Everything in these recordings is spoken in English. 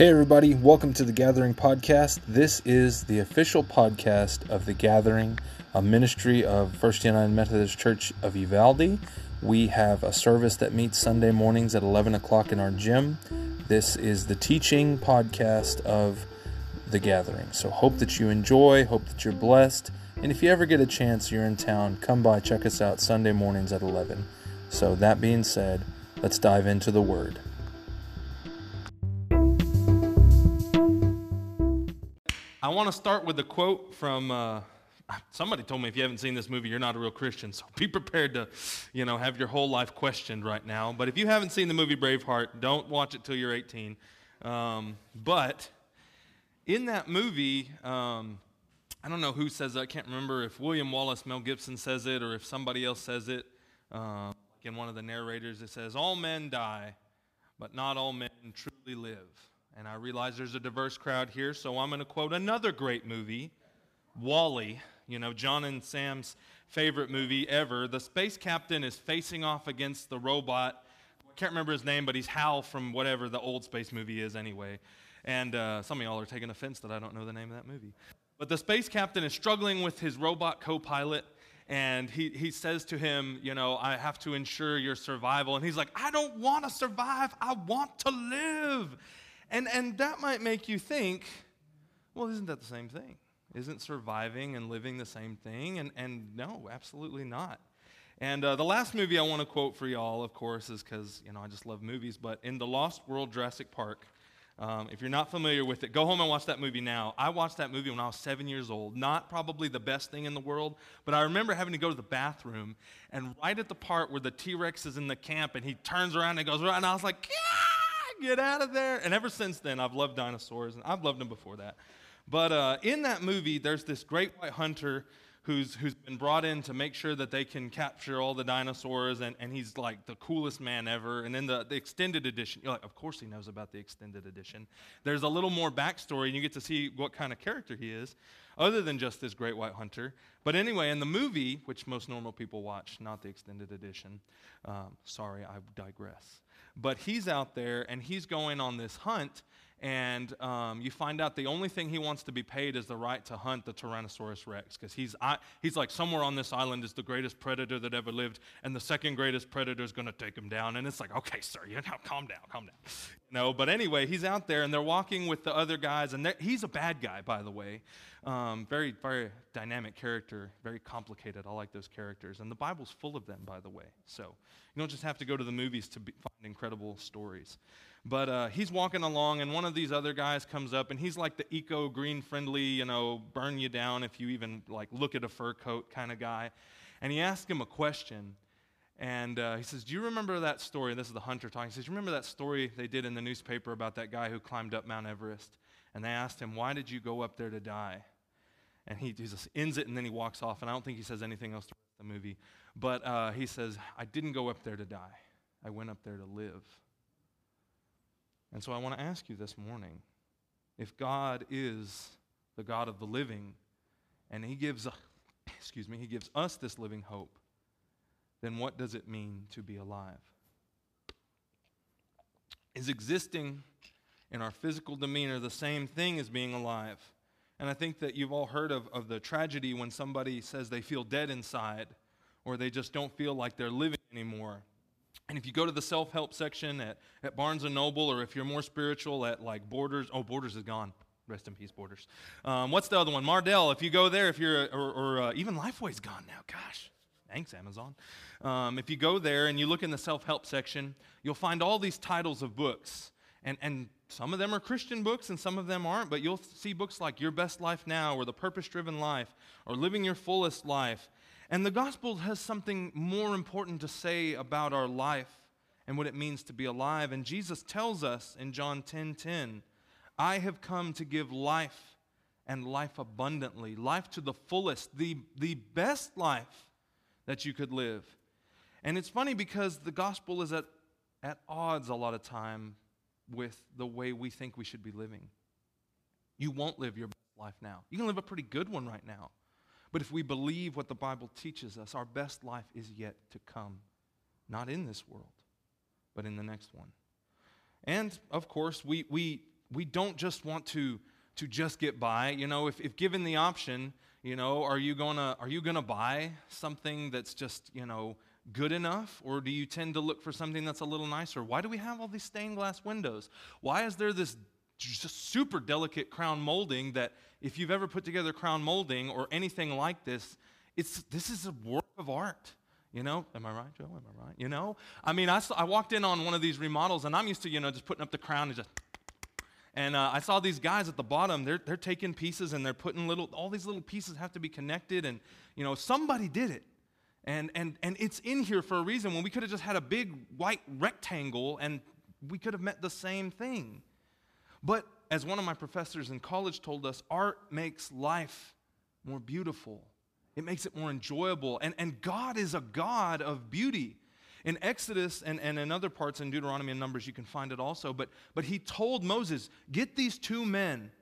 Hey, everybody, welcome to the Gathering Podcast. This is the official podcast of the Gathering, a ministry of First United Methodist Church of Uvalde. We have a service that meets Sunday mornings at 11 o'clock in our gym. This is the teaching podcast of the Gathering. So, hope that you enjoy, hope that you're blessed. And if you ever get a chance, you're in town, come by, check us out Sunday mornings at 11. So, that being said, let's dive into the Word. Want to start with a quote from uh, somebody told me if you haven't seen this movie, you're not a real Christian. So be prepared to, you know, have your whole life questioned right now. But if you haven't seen the movie Braveheart, don't watch it till you're 18. Um, but in that movie, um, I don't know who says it. I can't remember if William Wallace, Mel Gibson says it, or if somebody else says it. Uh, in one of the narrators, it says, "All men die, but not all men truly live." And I realize there's a diverse crowd here, so I'm going to quote another great movie, WALL-E. You know, John and Sam's favorite movie ever. The space captain is facing off against the robot. I can't remember his name, but he's Hal from whatever the old space movie is, anyway. And uh, some of y'all are taking offense that I don't know the name of that movie. But the space captain is struggling with his robot co pilot and he, he says to him, You know, I have to ensure your survival. And he's like, I don't want to survive, I want to live. And, and that might make you think, well, isn't that the same thing? Isn't surviving and living the same thing? And, and no, absolutely not. And uh, the last movie I want to quote for y'all, of course, is because, you know, I just love movies. But in The Lost World Jurassic Park, um, if you're not familiar with it, go home and watch that movie now. I watched that movie when I was seven years old. Not probably the best thing in the world, but I remember having to go to the bathroom, and right at the part where the T Rex is in the camp and he turns around and goes, and I was like, yeah! Get out of there. And ever since then, I've loved dinosaurs, and I've loved them before that. But uh, in that movie, there's this great white hunter who's, who's been brought in to make sure that they can capture all the dinosaurs, and, and he's like the coolest man ever. And in the, the extended edition, you're like, of course he knows about the extended edition. There's a little more backstory, and you get to see what kind of character he is, other than just this great white hunter. But anyway, in the movie, which most normal people watch, not the extended edition, um, sorry, I digress. But he's out there and he's going on this hunt, and um, you find out the only thing he wants to be paid is the right to hunt the Tyrannosaurus Rex because he's, he's like somewhere on this island is the greatest predator that ever lived, and the second greatest predator is going to take him down. And it's like, okay, sir, you know, calm down, calm down. no, but anyway, he's out there and they're walking with the other guys, and he's a bad guy, by the way. Um, very, very dynamic character, very complicated. I like those characters. And the Bible's full of them, by the way. So you don't just have to go to the movies to be, find incredible stories. But uh, he's walking along, and one of these other guys comes up, and he's like the eco green friendly, you know, burn you down if you even like look at a fur coat kind of guy. And he asks him a question. And uh, he says, Do you remember that story? This is the hunter talking. He says, You remember that story they did in the newspaper about that guy who climbed up Mount Everest? And they asked him, Why did you go up there to die? And he, he just ends it and then he walks off. And I don't think he says anything else to the movie. But uh, he says, I didn't go up there to die, I went up there to live. And so I want to ask you this morning if God is the God of the living and he gives, excuse me, he gives us this living hope, then what does it mean to be alive? Is existing in our physical demeanor the same thing as being alive? And I think that you've all heard of, of the tragedy when somebody says they feel dead inside or they just don't feel like they're living anymore. And if you go to the self help section at, at Barnes and Noble, or if you're more spiritual at like Borders, oh, Borders is gone. Rest in peace, Borders. Um, what's the other one? Mardel. If you go there, if you're, or, or uh, even Lifeway's gone now. Gosh, thanks, Amazon. Um, if you go there and you look in the self help section, you'll find all these titles of books. And, and some of them are Christian books and some of them aren't, but you'll see books like Your Best Life Now or The Purpose Driven Life or Living Your Fullest Life. And the gospel has something more important to say about our life and what it means to be alive. And Jesus tells us in John 10 10, I have come to give life and life abundantly, life to the fullest, the, the best life that you could live. And it's funny because the gospel is at, at odds a lot of time with the way we think we should be living. You won't live your best life now. You can live a pretty good one right now. But if we believe what the Bible teaches us, our best life is yet to come. Not in this world, but in the next one. And of course, we, we we don't just want to, to just get by. You know, if, if given the option, you know, are you gonna are you gonna buy something that's just, you know, good enough? Or do you tend to look for something that's a little nicer? Why do we have all these stained glass windows? Why is there this super delicate crown molding that if you've ever put together crown molding or anything like this, it's this is a work of art. You know, am I right, Joe? Am I right? You know, I mean, I, I walked in on one of these remodels, and I'm used to, you know, just putting up the crown and just. And uh, I saw these guys at the bottom. They're they're taking pieces and they're putting little. All these little pieces have to be connected, and you know, somebody did it. And and and it's in here for a reason. When we could have just had a big white rectangle, and we could have met the same thing. But as one of my professors in college told us, art makes life more beautiful. It makes it more enjoyable. And, and God is a God of beauty. In Exodus and, and in other parts in Deuteronomy and Numbers, you can find it also. But, but he told Moses, Get these two men.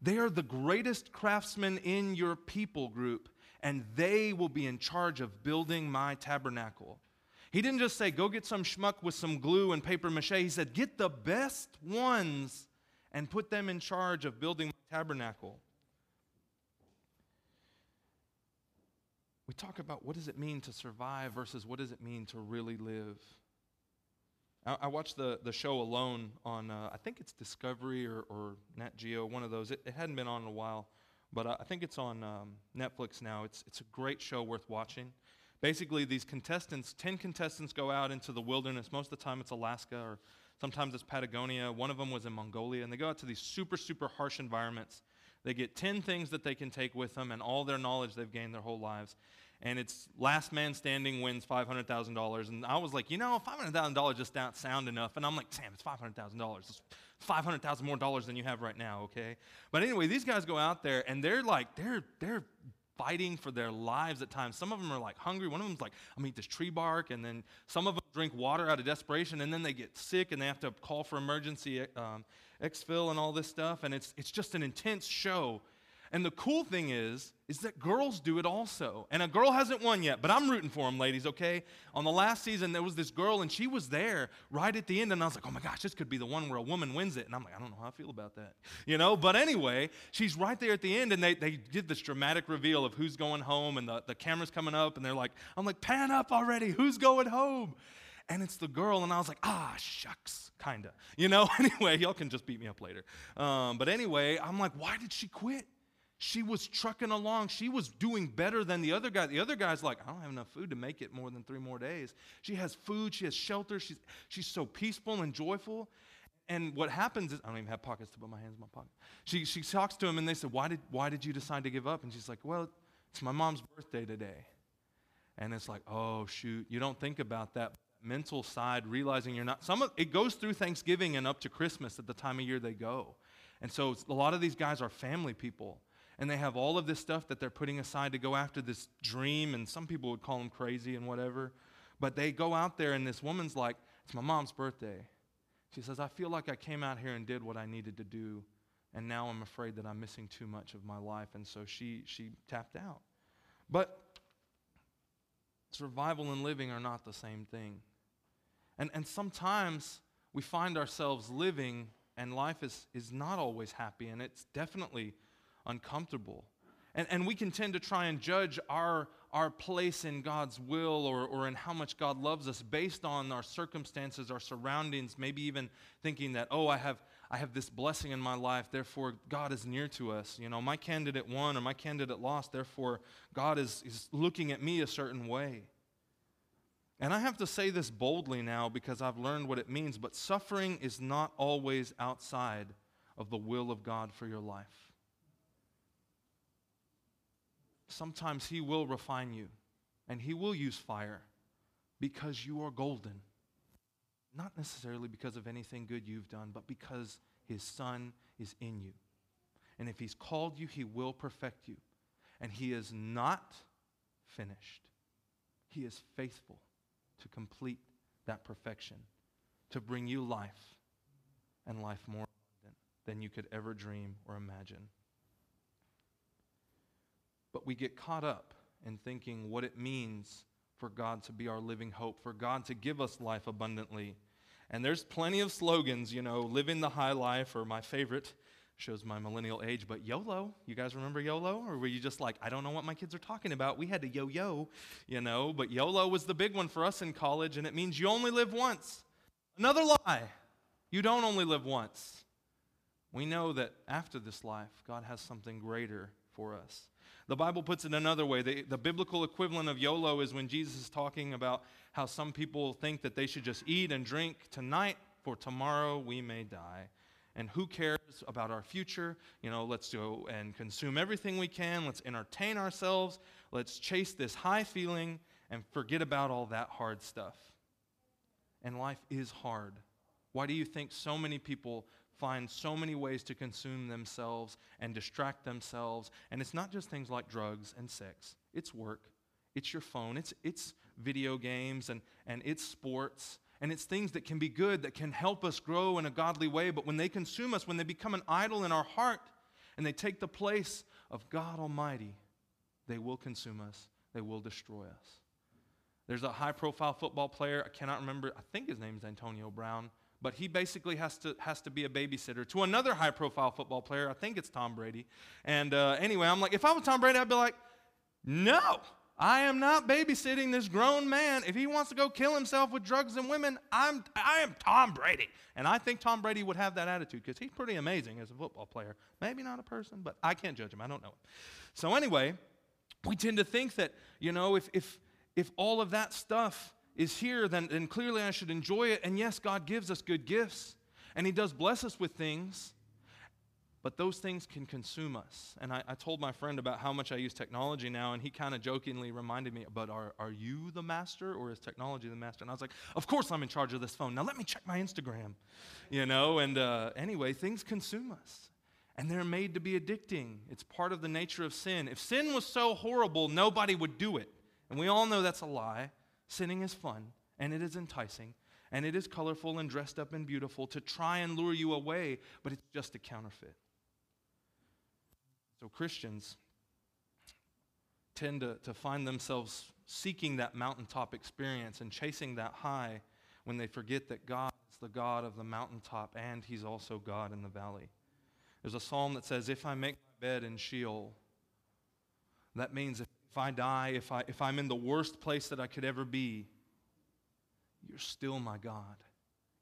They are the greatest craftsmen in your people group, and they will be in charge of building my tabernacle. He didn't just say, Go get some schmuck with some glue and paper mache. He said, Get the best ones and put them in charge of building my tabernacle. we talk about what does it mean to survive versus what does it mean to really live. I, watched the, the show Alone on, uh, I think it's Discovery or, or Nat Geo, one of those. It, it hadn't been on in a while, but I, I think it's on um, Netflix now. It's, it's a great show worth watching. Basically, these contestants, 10 contestants go out into the wilderness. Most of the time it's Alaska or sometimes it's Patagonia. One of them was in Mongolia. And they go out to these super, super harsh environments they get 10 things that they can take with them and all their knowledge they've gained their whole lives. And it's last man standing wins $500,000. And I was like, you know, $500,000 just don't sound enough. And I'm like, Sam, it's $500,000. It's 500,000 more dollars than you have right now, okay? But anyway, these guys go out there and they're like, they're, they're fighting for their lives at times. Some of them are like hungry. One of them's like, I'm gonna eat this tree bark. And then some of them drink water out of desperation. And then they get sick and they have to call for emergency um, exfil and all this stuff. And it's, it's just an intense show. And the cool thing is, is that girls do it also. And a girl hasn't won yet, but I'm rooting for them, ladies, okay? On the last season, there was this girl, and she was there right at the end, and I was like, oh my gosh, this could be the one where a woman wins it. And I'm like, I don't know how I feel about that. You know, but anyway, she's right there at the end, and they, they did this dramatic reveal of who's going home, and the, the camera's coming up, and they're like, I'm like, pan up already, who's going home? and it's the girl, and I was like, ah, shucks, kinda. You know, anyway, y'all can just beat me up later. Um, but anyway, I'm like, why did she quit? She was trucking along. She was doing better than the other guy. The other guy's like, I don't have enough food to make it more than three more days. She has food, she has shelter, she's, she's so peaceful and joyful. And what happens is, I don't even have pockets to put my hands in my pocket. She, she talks to him and they said, why did, why did you decide to give up? And she's like, Well, it's my mom's birthday today. And it's like, oh, shoot, you don't think about that mental side, realizing you're not. Some of it goes through Thanksgiving and up to Christmas at the time of year they go. And so a lot of these guys are family people and they have all of this stuff that they're putting aside to go after this dream and some people would call them crazy and whatever but they go out there and this woman's like it's my mom's birthday. She says i feel like i came out here and did what i needed to do and now i'm afraid that i'm missing too much of my life and so she she tapped out. But survival and living are not the same thing. And and sometimes we find ourselves living and life is is not always happy and it's definitely uncomfortable. And, and we can tend to try and judge our, our place in God's will or, or in how much God loves us based on our circumstances, our surroundings, maybe even thinking that, oh, I have, I have this blessing in my life, therefore God is near to us. You know, my candidate won or my candidate lost, therefore God is, is looking at me a certain way. And I have to say this boldly now because I've learned what it means, but suffering is not always outside of the will of God for your life sometimes He will refine you and He will use fire because you are golden. Not necessarily because of anything good you've done, but because His Son is in you. And if He's called you, He will perfect you. And He is not finished, He is faithful to complete that perfection, to bring you life and life more than you could ever dream or imagine. But we get caught up in thinking what it means for God to be our living hope, for God to give us life abundantly. And there's plenty of slogans, you know, living the high life, or my favorite, shows my millennial age, but YOLO. You guys remember YOLO? Or were you just like, I don't know what my kids are talking about? We had to yo yo, you know, but YOLO was the big one for us in college, and it means you only live once. Another lie. You don't only live once. We know that after this life, God has something greater for us. The Bible puts it another way. The, the, biblical equivalent of YOLO is when Jesus is talking about how some people think that they should just eat and drink tonight, for tomorrow we may die. And who cares about our future? You know, let's go and consume everything we can. Let's entertain ourselves. Let's chase this high feeling and forget about all that hard stuff. And life is hard. Why do you think so many people find so many ways to consume themselves and distract themselves? And it's not just things like drugs and sex, it's work, it's your phone, it's, it's video games, and, and it's sports. And it's things that can be good, that can help us grow in a godly way. But when they consume us, when they become an idol in our heart, and they take the place of God Almighty, they will consume us, they will destroy us. There's a high profile football player, I cannot remember, I think his name is Antonio Brown, but he basically has to, has to be a babysitter to another high profile football player. I think it's Tom Brady. And uh, anyway, I'm like, if I was Tom Brady, I'd be like, no, I am not babysitting this grown man. If he wants to go kill himself with drugs and women, I'm, I am Tom Brady. And I think Tom Brady would have that attitude because he's pretty amazing as a football player. Maybe not a person, but I can't judge him. I don't know him. So, anyway, we tend to think that, you know, if, if, if all of that stuff is here, then, then clearly I should enjoy it. And yes, God gives us good gifts, and He does bless us with things. But those things can consume us. And I, I told my friend about how much I use technology now, and he kind of jokingly reminded me, But are, are you the master or is technology the master? And I was like, Of course I'm in charge of this phone. Now let me check my Instagram. You know, and uh, anyway, things consume us. And they're made to be addicting. It's part of the nature of sin. If sin was so horrible, nobody would do it. And we all know that's a lie. Sinning is fun, and it is enticing, and it is colorful and dressed up and beautiful to try and lure you away, but it's just a counterfeit. So Christians tend to, to find themselves seeking that mountaintop experience and chasing that high when they forget that God is the God of the mountaintop and He's also God in the valley. There's a psalm that says, If I make my bed in Sheol, that means if, if I die, if, I, if I'm in the worst place that I could ever be, you're still my God.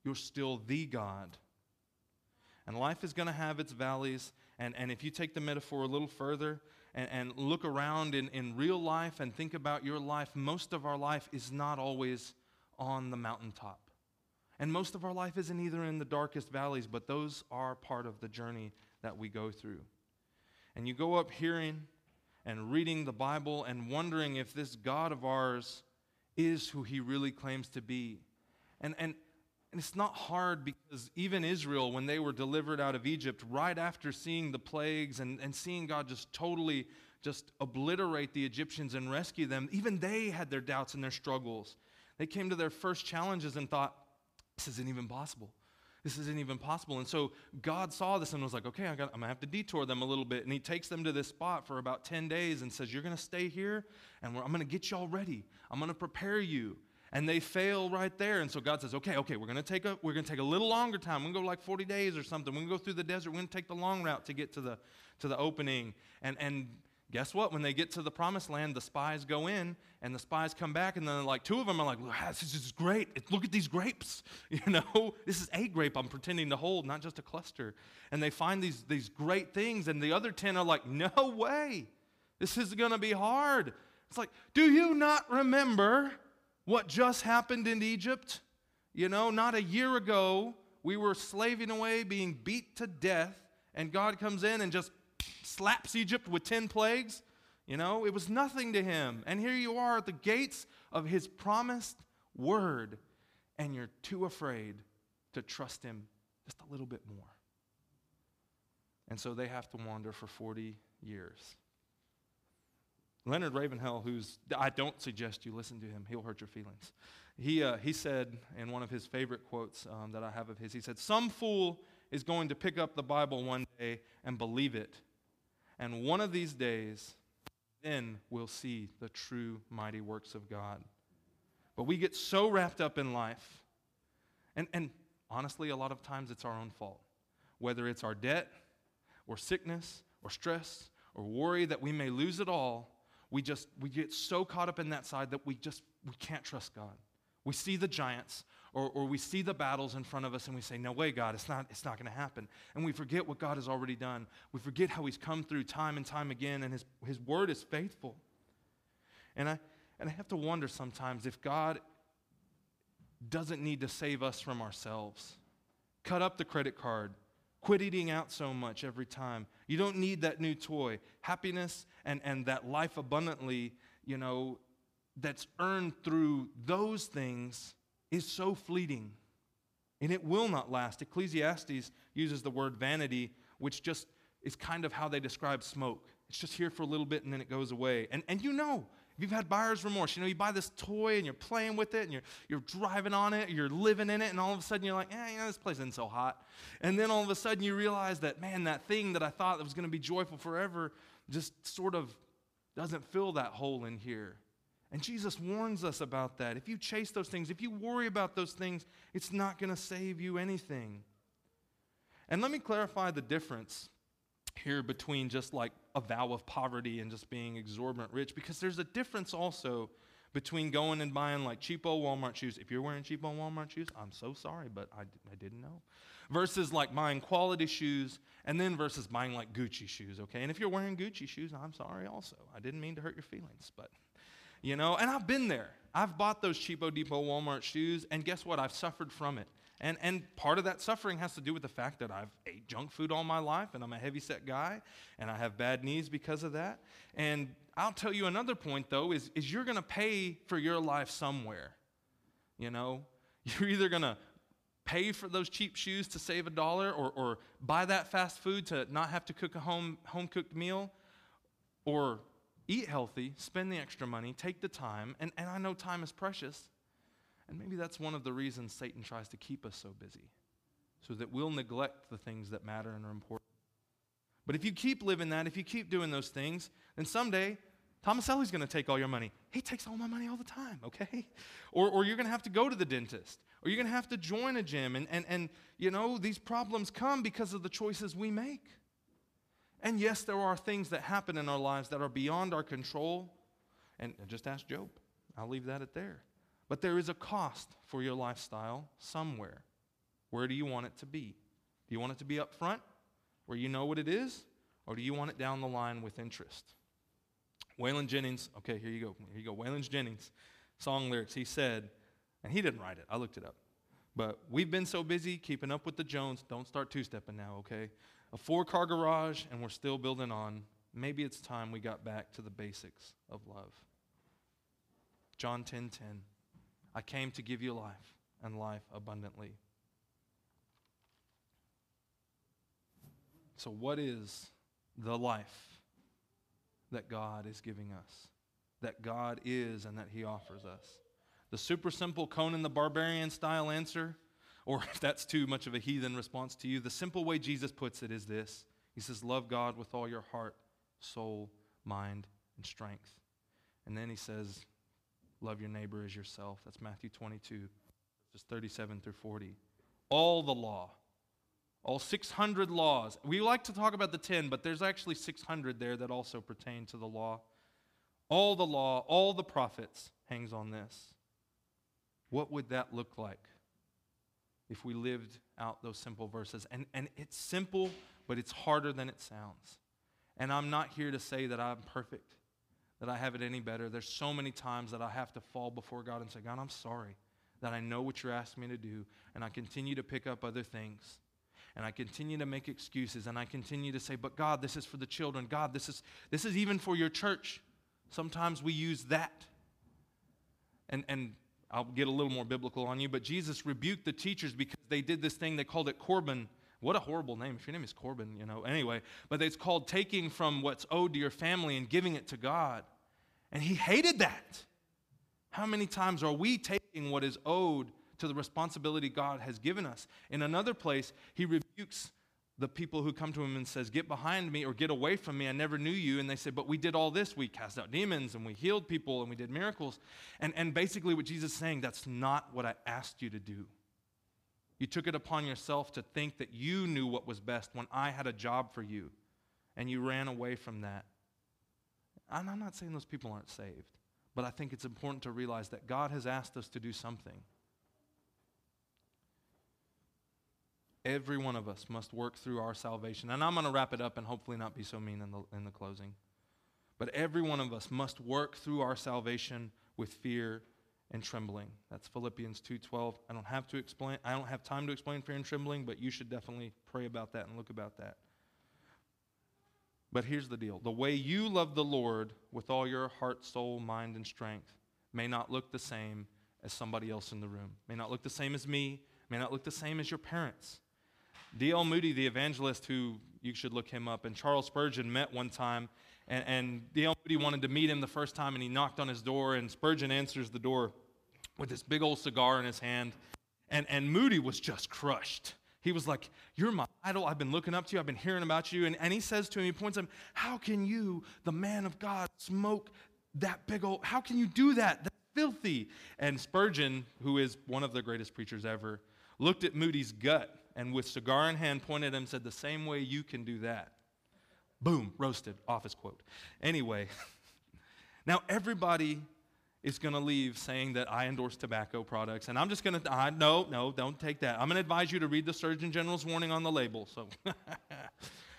You're still the God. And life is going to have its valleys and, and if you take the metaphor a little further and, and look around in, in real life and think about your life, most of our life is not always on the mountaintop. And most of our life isn't either in the darkest valleys, but those are part of the journey that we go through. And you go up hearing and reading the Bible and wondering if this God of ours is who he really claims to be. And, and and it's not hard because even Israel, when they were delivered out of Egypt, right after seeing the plagues and, and seeing God just totally just obliterate the Egyptians and rescue them, even they had their doubts and their struggles. They came to their first challenges and thought, this isn't even possible. This isn't even possible. And so God saw this and was like, okay, I am going to have to detour them a little bit. And he takes them to this spot for about 10 days and says, you're going to stay here and I'm going to get y'all ready. I'm going to prepare you and they fail right there. And so God says, okay, okay, we're going to take a we're going to take a little longer time. We're going to go like 40 days or something. We're going to go through the desert. We're going to take the long route to get to the to the opening. And and guess what? When they get to the promised land, the spies go in, and the spies come back, and then like two of them are like, "This is great! Look at these grapes! You know, this is a grape I'm pretending to hold, not just a cluster." And they find these these great things, and the other ten are like, "No way! This is going to be hard." It's like, do you not remember what just happened in Egypt? You know, not a year ago, we were slaving away, being beat to death, and God comes in and just slaps Egypt with 10 plagues. You know, it was nothing to him. And here you are at the gates of his promised word, and you're too afraid to trust him just a little bit more. And so they have to wander for 40 years. Leonard Ravenhill, who's, I don't suggest you listen to him, he'll hurt your feelings. He, uh, he said in one of his favorite quotes um, that I have of his, he said, Some fool is going to pick up the Bible one day and believe it. And one of these days, then we'll see the true mighty works of God. But we get so wrapped up in life And, and honestly, a lot of times it's our own fault. Whether it's our debt, or sickness, or stress, or worry that we may lose it all, we just we get so caught up in that side that we just we can't trust God. We see the giants or, or we see the battles in front of us and we say, No way, God, it's not, it's not going to happen. And we forget what God has already done. We forget how He's come through time and time again, and His, his word is faithful. And I, and I have to wonder sometimes if God doesn't need to save us from ourselves. Cut up the credit card. Quit eating out so much every time. You don't need that new toy. Happiness and, and that life abundantly, you know, that's earned through those things is so fleeting and it will not last. Ecclesiastes uses the word vanity, which just is kind of how they describe smoke. It's just here for a little bit and then it goes away. And, and you know, if you've had buyer's remorse, you know, you buy this toy and you're playing with it and you're, you're driving on it, you're living in it, and all of a sudden you're like, eh, know, this place isn't so hot. And then all of a sudden you realize that, man, that thing that I thought that was going to be joyful forever just sort of doesn't fill that hole in here. And Jesus warns us about that. If you chase those things, if you worry about those things, it's not going to save you anything. And let me clarify the difference here between just like a vow of poverty and just being exorbitant rich, because there's a difference also between going and buying like cheapo Walmart shoes. If you're wearing cheapo Walmart shoes, I'm so sorry, but I, I didn't know. Versus like buying quality shoes, and then versus buying like Gucci shoes, okay? And if you're wearing Gucci shoes, I'm sorry also. I didn't mean to hurt your feelings, but you know, and I've been there. I've bought those cheapo depot Walmart shoes, and guess what? I've suffered from it. And, and part of that suffering has to do with the fact that I've ate junk food all my life, and I'm a heavy set guy, and I have bad knees because of that. And I'll tell you another point, though, is, is you're going to pay for your life somewhere. You know, you're either going to pay for those cheap shoes to save a dollar or, or buy that fast food to not have to cook a home, home cooked meal, or eat healthy, spend the extra money, take the time, and, and I know time is precious. And maybe that's one of the reasons Satan tries to keep us so busy, so that we'll neglect the things that matter and are important. But if you keep living that, if you keep doing those things, then someday Thomas Ellie's going to take all your money. He takes all my money all the time, okay? Or, or you're going to have to go to the dentist, or you're going to have to join a gym. And, and, and, you know, these problems come because of the choices we make. And yes, there are things that happen in our lives that are beyond our control. And just ask Job. I'll leave that at there. But there is a cost for your lifestyle somewhere. Where do you want it to be? Do you want it to be up front, where you know what it is? Or do you want it down the line with interest? Waylon Jennings, okay, here you go. Here you go. Waylon Jennings, song lyrics. He said, and he didn't write it, I looked it up. But we've been so busy keeping up with the Jones. Don't start two stepping now, okay? A four car garage, and we're still building on. Maybe it's time we got back to the basics of love. John 10:10. 10, 10, I came to give you life and life abundantly. So what is the life that God is giving us? That God is and that he offers us. The super simple Conan the Barbarian style answer or if that's too much of a heathen response to you, the simple way Jesus puts it is this He says, Love God with all your heart, soul, mind, and strength. And then he says, Love your neighbor as yourself. That's Matthew 22, verses 37 through 40. All the law, all 600 laws. We like to talk about the 10, but there's actually 600 there that also pertain to the law. All the law, all the prophets hangs on this. What would that look like? If we lived out those simple verses. And, and it's simple, but it's harder than it sounds. And I'm not here to say that I'm perfect, that I have it any better. There's so many times that I have to fall before God and say, God, I'm sorry that I know what you're asking me to do, and I continue to pick up other things. And I continue to make excuses, and I continue to say, But God, this is for the children. God, this is, this is even for your church. Sometimes we use that. And, and I'll get a little more biblical on you, but Jesus rebuked the teachers because they did this thing, they called it Corban. What a horrible name. If your name is Corban, you know, anyway. But it's called taking from what's owed to your family and giving it to God. And he hated that. How many times are we taking what is owed to the responsibility God has given us? In another place, he rebukes the people who come to him and says get behind me or get away from me. I never knew you. And they say but we did all this. We cast out demons and we healed people and we did miracles. And, and basically what jesus is saying that's not what i asked you to do. You took it upon yourself to think that you knew what was best when I had a job for you, and you ran away from that. I'm not saying those people aren't saved, but I think it's important to realize that God has asked us to do something. Every one of us must work through our salvation. And I'm going to wrap it up and hopefully not be so mean in the, in the closing. But every one of us must work through our salvation with fear and trembling. That's Philippians 2:12. I don't have to explain I don't have time to explain fear and trembling, but you should definitely pray about that and look about that. But here's the deal. The way you love the Lord with all your heart, soul, mind and strength may not look the same as somebody else in the room. May not look the same as me, may not look the same as your parents. D.L. Moody, the evangelist, who you should look him up, and Charles Spurgeon met one time, and, and D.L. Moody wanted to meet him the first time, and he knocked on his door, and Spurgeon answers the door with this big old cigar in his hand. And, and Moody was just crushed. He was like, You're my idol. I've been looking up to you. I've been hearing about you. And, and he says to him, He points him, How can you, the man of God, smoke that big old, how can you do that? That's filthy. And Spurgeon, who is one of the greatest preachers ever, looked at Moody's gut and with cigar in hand pointed at him said, The same way you can do that. Boom, roasted, office quote. Anyway, now everybody is going to leave saying that I endorse tobacco products. And I'm just going to, no, no, don't take that. I'm going to advise you to read the Surgeon General's warning on the label. So,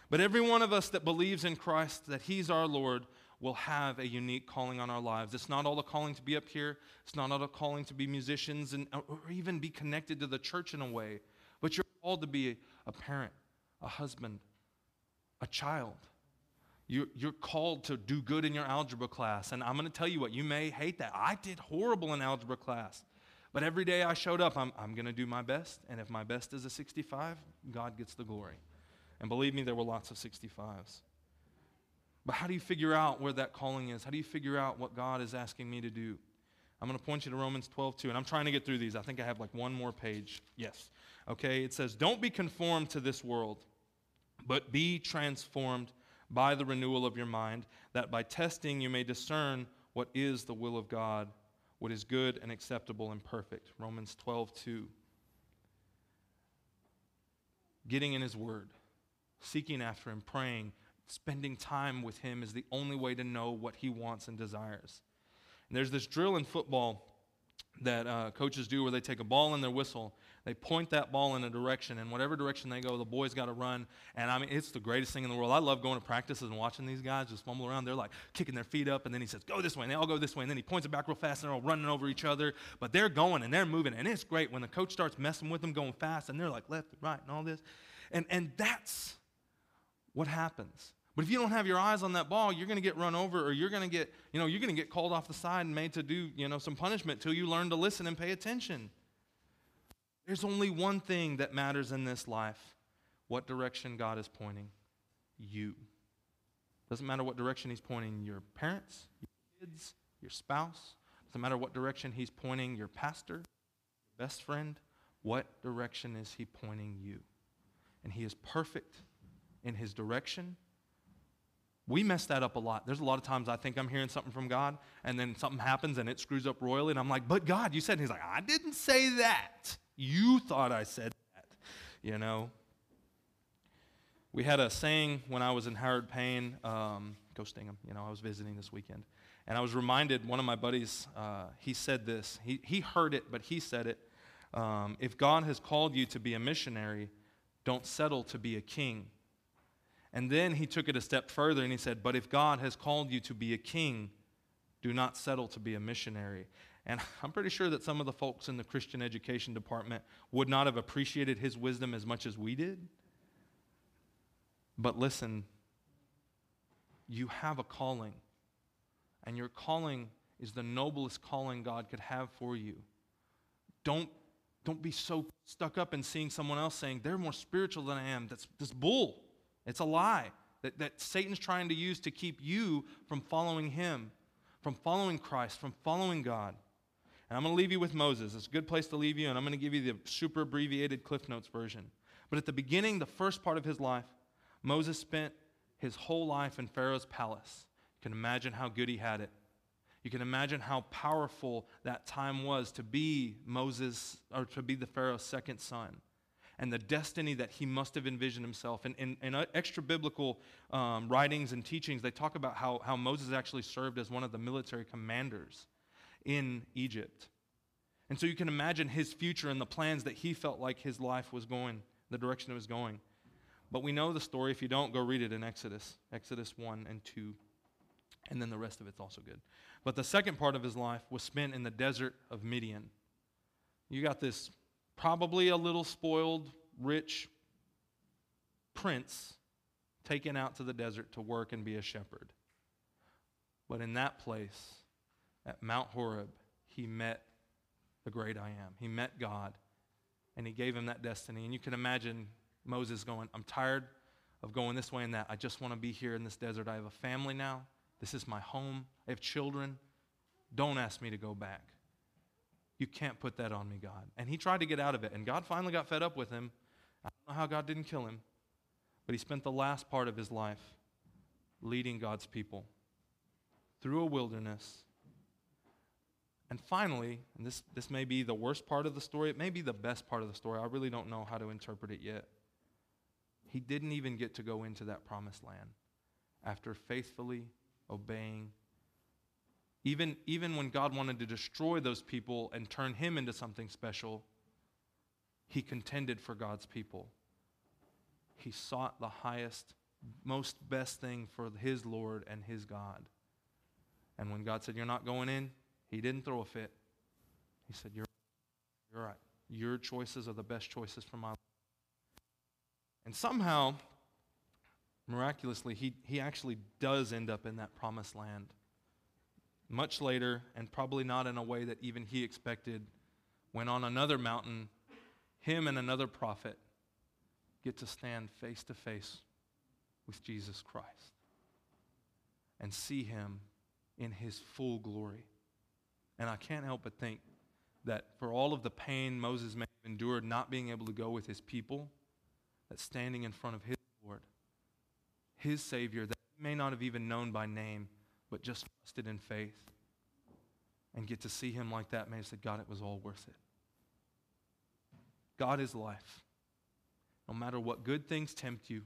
but every one of us that believes in Christ, that He's our Lord, will have a unique calling on our lives. It's not all the calling to be up here. It's not all the calling to be musicians and, or even be connected to the church in a way. But you're called to be a parent, a husband, a child. You're, you're called to do good in your algebra class. And I'm going to tell you what, you may hate that. I did horrible in algebra class. But every day I showed up, I'm, I'm going to do my best. And if my best is a 65, God gets the glory. And believe me, there were lots of 65s. But how do you figure out where that calling is? How do you figure out what God is asking me to do? I'm going to point you to Romans 12, 2. And I'm trying to get through these. I think I have like one more page. Yes. Okay. It says, Don't be conformed to this world, but be transformed by the renewal of your mind, that by testing you may discern what is the will of God, what is good and acceptable and perfect. Romans 12, 2. Getting in His Word, seeking after Him, praying, spending time with Him is the only way to know what He wants and desires. And there's this drill in football that uh, coaches do where they take a ball in their whistle they point that ball in a direction, and whatever direction they go, the boys got to run. And I mean, it's the greatest thing in the world. I love going to practices and watching these guys just fumble around. They're like kicking their feet up, and then he says, Go this way. And they all go this way. And then he points it back real fast, and they're all running over each other. But they're going and they're moving. And it's great when the coach starts messing with them, going fast, and they're like left and right and all this. And, and that's what happens. But if you don't have your eyes on that ball, you're going to get run over or you're going to get, you know, you're going to get called off the side and made to do, you know, some punishment till you learn to listen and pay attention. There's only one thing that matters in this life what direction God is pointing you. Doesn't matter what direction He's pointing your parents, your kids, your spouse. Doesn't matter what direction He's pointing your pastor, your best friend. What direction is He pointing you? And He is perfect in His direction. We mess that up a lot. There's a lot of times I think I'm hearing something from God, and then something happens and it screws up royally, and I'm like, but God, you said, and He's like, I didn't say that. You thought I said that, you know. We had a saying when I was in Howard Payne, um, go Stingham, you know, I was visiting this weekend. And I was reminded, one of my buddies, uh, he said this. He, he heard it, but he said it. Um, if God has called you to be a missionary, don't settle to be a king. And then he took it a step further and he said, But if God has called you to be a king, do not settle to be a missionary. And I'm pretty sure that some of the folks in the Christian education department would not have appreciated his wisdom as much as we did. But listen, you have a calling, and your calling is the noblest calling God could have for you. Don't, don't be so stuck up in seeing someone else saying they're more spiritual than I am. That's, that's bull. It's a lie that, that Satan's trying to use to keep you from following him, from following Christ, from following God. And I'm going to leave you with Moses. It's a good place to leave you, and I'm going to give you the super abbreviated Cliff Notes version. But at the beginning, the first part of his life, Moses spent his whole life in Pharaoh's palace. You can imagine how good he had it. You can imagine how powerful that time was to be Moses, or to be the Pharaoh's second son, and the destiny that he must have envisioned himself. And in, in extra biblical um, writings and teachings, they talk about how, how Moses actually served as one of the military commanders in Egypt. And so you can imagine his future and the plans that he felt like his life was going, the direction it was going. But we know the story. If you don't, go read it in Exodus, Exodus 1 and 2. And then the rest of it's also good. But the second part of his life was spent in the desert of Midian. You got this probably a little spoiled, rich prince taken out to the desert to work and be a shepherd. But in that place, at Mount Horeb, he met the great I am. He met God, and he gave him that destiny. And you can imagine Moses going, I'm tired of going this way and that. I just want to be here in this desert. I have a family now. This is my home. I have children. Don't ask me to go back. You can't put that on me, God. And he tried to get out of it, and God finally got fed up with him. I don't know how God didn't kill him, but he spent the last part of his life leading God's people through a wilderness. And finally, and this, this may be the worst part of the story, it may be the best part of the story. I really don't know how to interpret it yet. He didn't even get to go into that promised land after faithfully obeying. Even, even when God wanted to destroy those people and turn him into something special, he contended for God's people. He sought the highest, most best thing for his Lord and his God. And when God said, You're not going in, he didn't throw a fit. He said, You're, you're right. Your choices are the best choices for my life. And somehow, miraculously, he, he actually does end up in that promised land. Much later, and probably not in a way that even he expected, when on another mountain, him and another prophet get to stand face to face with Jesus Christ and see him in his full glory. And I can't help but think that for all of the pain Moses may have endured not being able to go with his people, that standing in front of his Lord, his Savior, that he may not have even known by name, but just trusted in faith, and get to see him like that, may have said, God, it was all worth it. God is life. No matter what good things tempt you,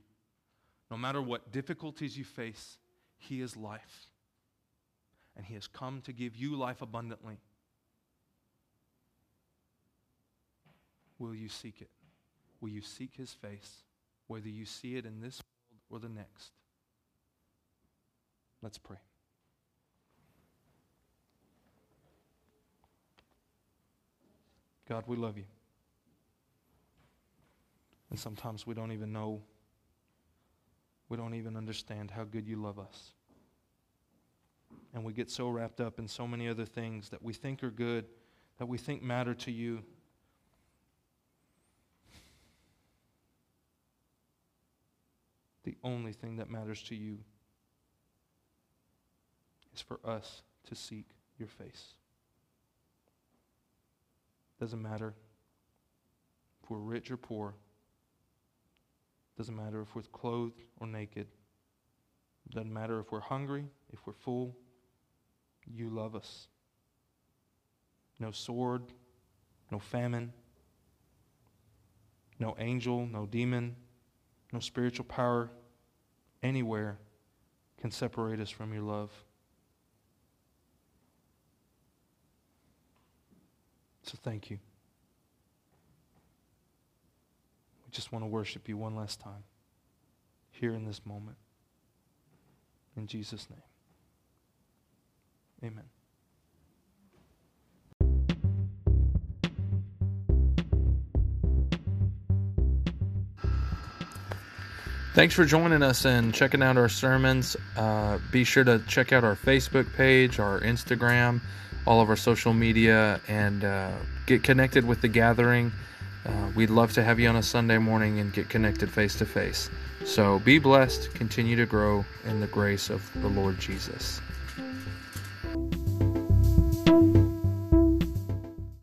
no matter what difficulties you face, He is life. And He has come to give you life abundantly. Will you seek it? Will you seek His face, whether you see it in this world or the next? Let's pray. God, we love you. And sometimes we don't even know, we don't even understand how good you love us. And we get so wrapped up in so many other things that we think are good, that we think matter to you. The only thing that matters to you is for us to seek your face. Doesn't matter if we're rich or poor. Doesn't matter if we're clothed or naked. Doesn't matter if we're hungry, if we're full. You love us. No sword, no famine, no angel, no demon, no spiritual power anywhere can separate us from your love. So thank you. We just want to worship you one last time here in this moment. In Jesus' name. Amen. Thanks for joining us and checking out our sermons. Uh, be sure to check out our Facebook page, our Instagram, all of our social media, and uh, get connected with the gathering. Uh, we'd love to have you on a Sunday morning and get connected face to face. So be blessed, continue to grow in the grace of the Lord Jesus.